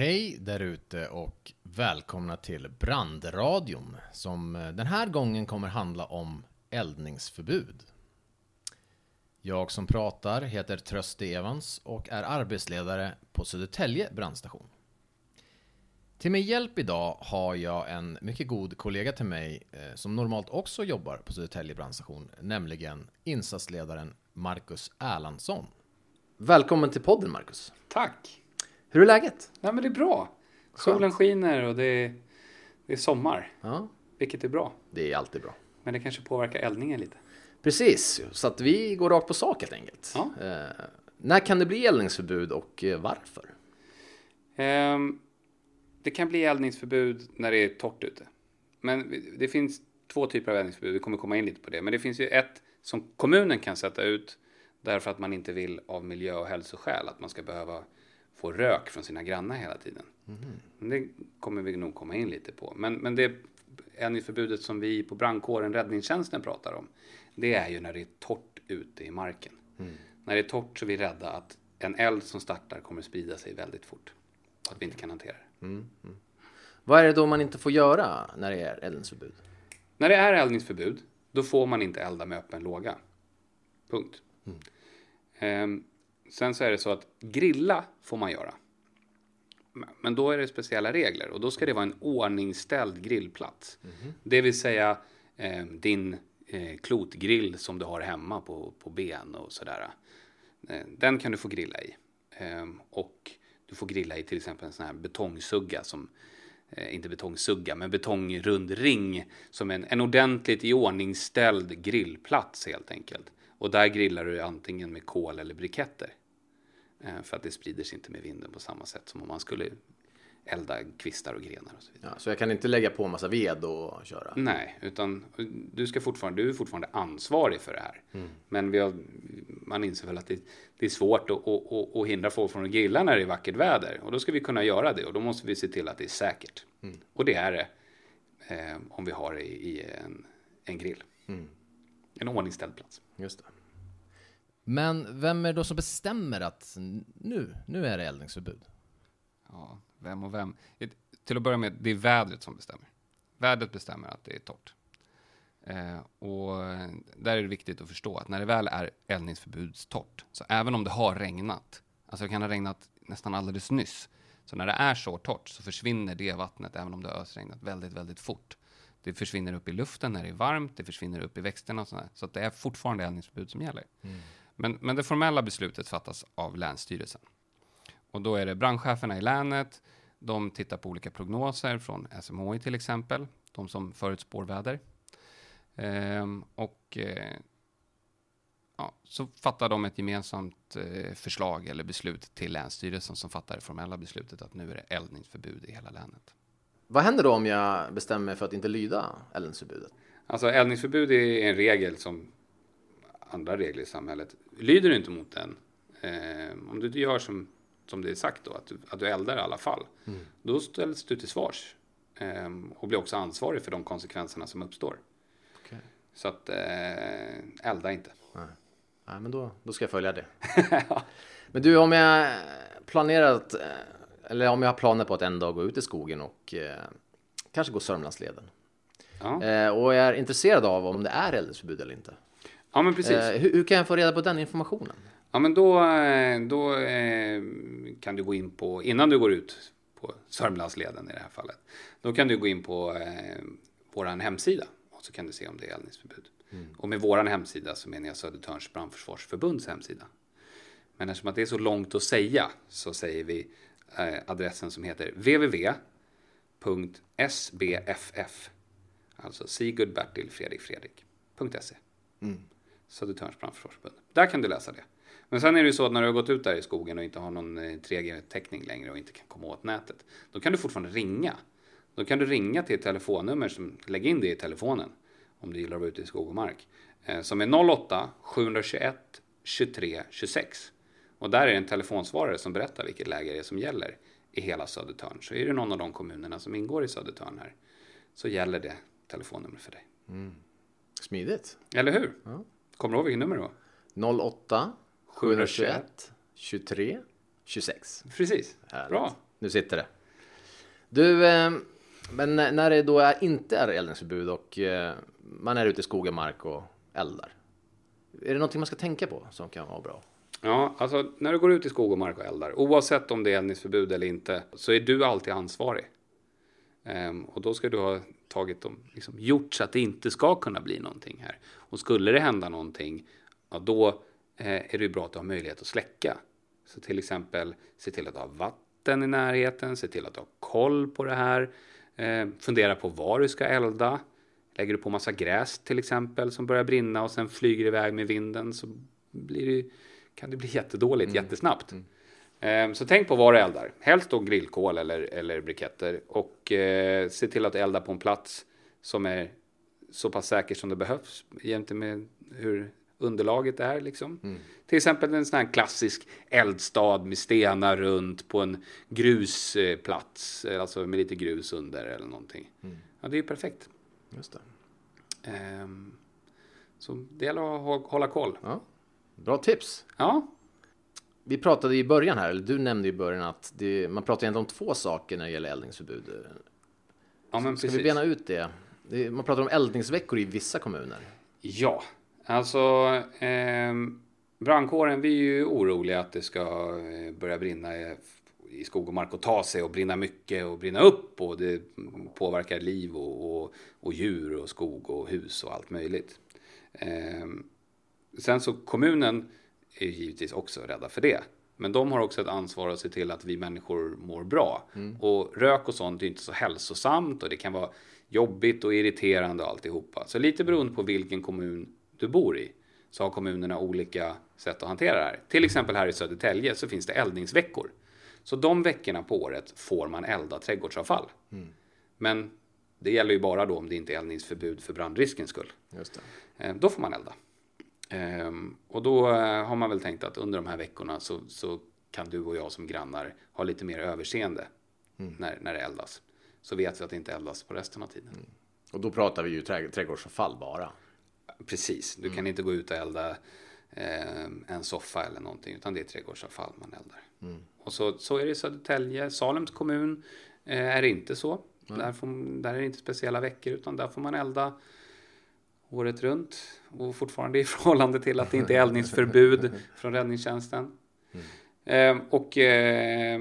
Hej där ute och välkomna till Brandradion som eh, den här gången kommer handla om eldningsförbud. Jag som pratar heter Tröste Evans och är arbetsledare på Södertälje brandstation. Till min hjälp idag har jag en mycket god kollega till mig eh, som normalt också jobbar på Södertälje brandstation, nämligen insatsledaren Marcus Erlandsson. Välkommen till podden Marcus. Tack! Hur är läget? Nej, men det är bra. Solen skiner och det är, det är sommar, Ja, vilket är bra. det är alltid bra. Men det kanske påverkar eldningen lite. Precis, så att vi går rakt på sak helt enkelt. Ja. Eh, när kan det bli eldningsförbud och eh, varför? Ehm, det kan bli eldningsförbud när det är torrt ute. Men det finns två typer av eldningsförbud, vi kommer komma in lite på det. Men det finns ju ett som kommunen kan sätta ut därför att man inte vill av miljö och hälsoskäl att man ska behöva få rök från sina grannar hela tiden. Men Det kommer vi nog komma in lite på. Men, men det eldningsförbudet som vi på brandkåren, räddningstjänsten pratar om, det är ju när det är torrt ute i marken. När det är torrt så är vi rädda att en eld som startar kommer sprida sig väldigt fort. Och att vi inte kan hantera det. Vad är det då man inte får göra när det är eldningsförbud? När det är eldningsförbud, då får man inte elda med öppen låga. Punkt. Ehm, sen så är det så att grilla får man göra. Men då är det speciella regler och då ska det vara en ordningställd grillplats. Det vill säga eh, din eh, klotgrill som du har hemma på, på ben och sådär. Eh, den kan du få grilla i. Ehm, och du får grilla i till exempel en sån här betongsugga som eh, inte betongsugga, men betongrund ring som en, en ordentligt iordningställd grillplats helt enkelt. Och där grillar du antingen med kol eller briketter. Eh, för att det sprider sig inte med vinden på samma sätt som om man skulle elda kvistar och grenar och så vidare. Ja, så jag kan inte lägga på massa ved och köra? Nej, utan du, ska fortfarande, du är fortfarande ansvarig för det här. Men vi har, man inser väl att det, det är svårt att, att, att, hindra folk från att grilla när det är vackert väder. Och då ska vi kunna göra det och då måste vi se till att det är säkert. Och det är det eh, om vi har det i, i en, en grill. En ordningställd plats. Just det. Men vem är det då som bestämmer att nu, nu är det eldningsförbud? Ja, vem och vem? Till att börja med, det är vädret som bestämmer. Vädret bestämmer att det är torrt. Eh, och där är det viktigt att förstå att när det väl är eldningsförbudstorrt, så även om det har regnat, alltså det kan ha regnat nästan alldeles nyss, så när det är så torrt så försvinner det vattnet, även om det har ösregnat, väldigt, väldigt fort. Det försvinner upp i luften när det är varmt, det försvinner upp i växterna och sådär. Så att det är fortfarande eldningsförbud som gäller. Men, men det formella beslutet fattas av Länsstyrelsen. Och då är det brandcheferna i länet, de tittar på olika prognoser från SMHI till exempel, de som förutspår väder. Ehm, och eh, ja, så fattar de ett gemensamt eh, förslag eller beslut till Länsstyrelsen som fattar det formella beslutet att nu är det eldningsförbud i hela länet. Vad händer då om jag bestämmer mig för att inte lyda eldningsförbudet? Alltså eldningsförbud är en regel som andra regler i samhället. Lyder du inte mot den, eh, om du inte gör som, som det är sagt då, att du, att du eldar i alla fall, då ställs du till svars eh, och blir också ansvarig för de konsekvenserna som uppstår. Okej. Så att eh, elda inte. Nej. Nej, men då, då ska jag följa det. men du, om jag planerar att, eh, eller om jag har planer på att en dag gå ut i skogen och eh, kanske gå Sörmlandsleden. Ja, Eh, och jag är intresserad av om det är eldningsförbud eller inte. Ja men precis. Eh, hur, hur kan jag få reda på den informationen? Ja, men då, eh, då eh, kan du gå in på, innan du går ut på Sörmlandsleden i det här fallet, då kan du gå in på eh, våran hemsida och så kan du se om det är eldningsförbud. Och med våran hemsida så menar jag Södertörns brandförsvarsförbunds hemsida. Men eftersom att det är så långt att säga så säger vi eh, adressen som heter www.sbff, alltså Sigurd Bertil Fredrik Fredrik.se. Södertörns brandförsvarsförbund. Där kan du läsa det. Men sen är det ju så att när du har gått ut där i skogen och inte har någon eh, 3G-täckning längre och inte kan komma åt nätet, då kan du fortfarande ringa. Då kan du ringa till ett telefonnummer som, lägg in det i telefonen om du gillar att vara ute i skog och mark, eh, som är 08 721 23 26. Och där är det en telefonsvarare som berättar vilket läge det är som gäller i hela Södertörn. Så är det någon av de kommunerna som ingår i Södertörn här, så gäller det telefonnumret för dig. Smidigt. Eller hur? Ja. Kommer du ihåg vilket nummer det var? 08 721 23 26. Precis. Härligt. Bra. Nu sitter det. Du, eh, men när det då är, inte är eldningsförbud och eh, man är ute i skog och mark och eldar. Är det någonting man ska tänka på som kan vara bra? Ja, alltså när du går ut i skog och mark och eldar, oavsett om det är eldningsförbud eller inte, så är du alltid ansvarig. Ehm, och då ska du ha tagit dem, liksom, gjort så att det inte ska kunna bli någonting här. Och skulle det hända någonting, ja, då eh, är det ju bra att du har möjlighet att släcka. Så till exempel se till att har vatten i närheten, se till att har koll på det här, eh, fundera på var du ska elda. Lägger du på massa gräs till exempel som börjar brinna och sen flyger iväg med vinden så blir det, kan det bli jättedåligt mm. jättesnabbt. Mm. Ehm, så tänk på var du eldar. Helst då grillkol eller, eller briketter. Och eh, se till att elda på en plats som är så pass säker som det behövs jämte med hur underlaget är. Liksom. Mm. Till exempel en sån här klassisk eldstad med stenar runt på en grusplats. Alltså med lite grus under eller någonting. Mm. Ja, det är ju perfekt. Just det. Um, så det gäller att hålla koll. Ja. Bra tips. Ja. Vi pratade i början här, eller du nämnde i början att det, man pratar egentligen om två saker när det gäller eldningsförbud. Ja, men Ska precis. vi bena ut det? Man pratar om eldningsveckor i vissa kommuner. Ja, alltså eh, brandkåren, vi är ju oroliga att det ska eh, börja brinna i, i skog och mark och ta sig och brinna mycket och brinna upp och det påverkar liv och, och, och djur och skog och hus och allt möjligt. Eh, sen så kommunen är givetvis också rädda för det. Men de har också ett ansvar att se till att vi människor mår bra. Mm. Och rök och sånt är inte så hälsosamt och det kan vara jobbigt och irriterande och alltihopa. Så lite beroende på vilken kommun du bor i så har kommunerna olika sätt att hantera det här. Till exempel här i Södertälje så finns det eldningsveckor. Så de veckorna på året får man elda trädgårdsavfall. Mm. Men det gäller ju bara då om det inte är eldningsförbud för brandriskens skull. Eh, då får man elda. Ehm, och då eh, har man väl tänkt att under de här veckorna så, så kan du och jag som grannar ha lite mer överseende mm. när, när det eldas. Så vet vi att det inte eldas på resten av tiden. Mm. Och då pratar vi ju trädgårdsavfall bara. Precis, du mm. kan inte gå ut och elda eh, en soffa eller någonting utan det är trädgårdsavfall man eldar. Mm. Och så, så är det i Södertälje, Salems kommun eh, är det inte så. Där, får, där är det inte speciella veckor utan där får man elda året runt och fortfarande i förhållande till att det inte är eldningsförbud från räddningstjänsten. Mm. Eh, och eh,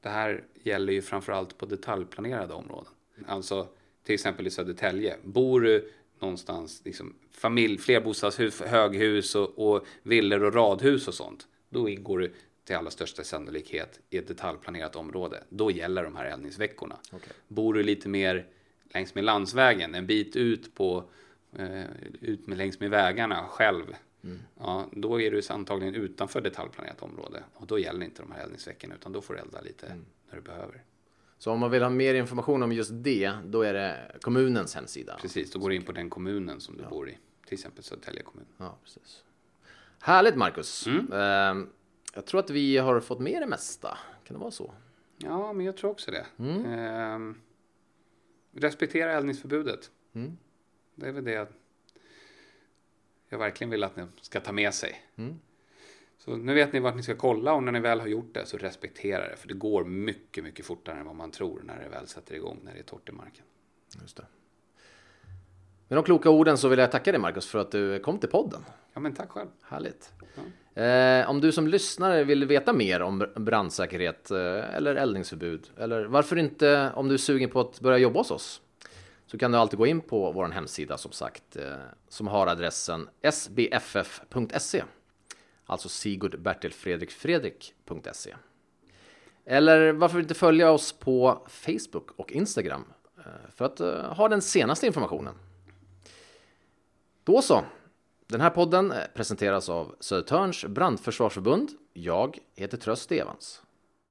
det här gäller ju framförallt på detaljplanerade områden. Alltså till exempel i Södertälje. Bor du någonstans, liksom, familj, flerbostadshus, höghus och, och villor och radhus och sånt. Då ingår du till allra största sannolikhet i ett detaljplanerat område. Då gäller de här eldningsveckorna. Okay. Bor du lite mer längs med landsvägen, en bit ut på eh, ut med längs med vägarna själv. Mm. Ja, då är du antagligen utanför detaljplanerat område och då gäller inte de här eldningsveckorna utan då får du elda lite mm. när du behöver. Så om man vill ha mer information om just det, då är det kommunens hemsida? Precis, då går du in på den kommunen som du ja. bor i, till exempel Södertälje kommun. Ja, precis. Härligt Marcus. Mm. Uh, jag tror att vi har fått med det mesta. Kan det vara så? Ja, men jag tror också det. Mm. Respektera eldningsförbudet. Mm. Det är väl det jag verkligen vill att ni ska ta med sig. Mm. Så nu vet ni vart ni ska kolla och när ni väl har gjort det så respektera det. För det går mycket, mycket fortare än vad man tror när det väl sätter igång, när det är torrt i marken. Just det. Med de kloka orden så vill jag tacka dig Marcus för att du kom till podden. Ja men tack själv. Härligt. Ja. Eh, om du som lyssnare vill veta mer om brandsäkerhet eh, eller eldningsförbud eller varför inte om du är sugen på att börja jobba hos oss så kan du alltid gå in på vår hemsida som sagt eh, som har adressen sbff.se alltså Sigurd Bertil Fredrik Fredrik.se eller varför inte följa oss på Facebook och Instagram eh, för att eh, ha den senaste informationen. Då så. Den här podden presenteras av Södertörns brandförsvarsförbund. Jag heter Tröst Evans.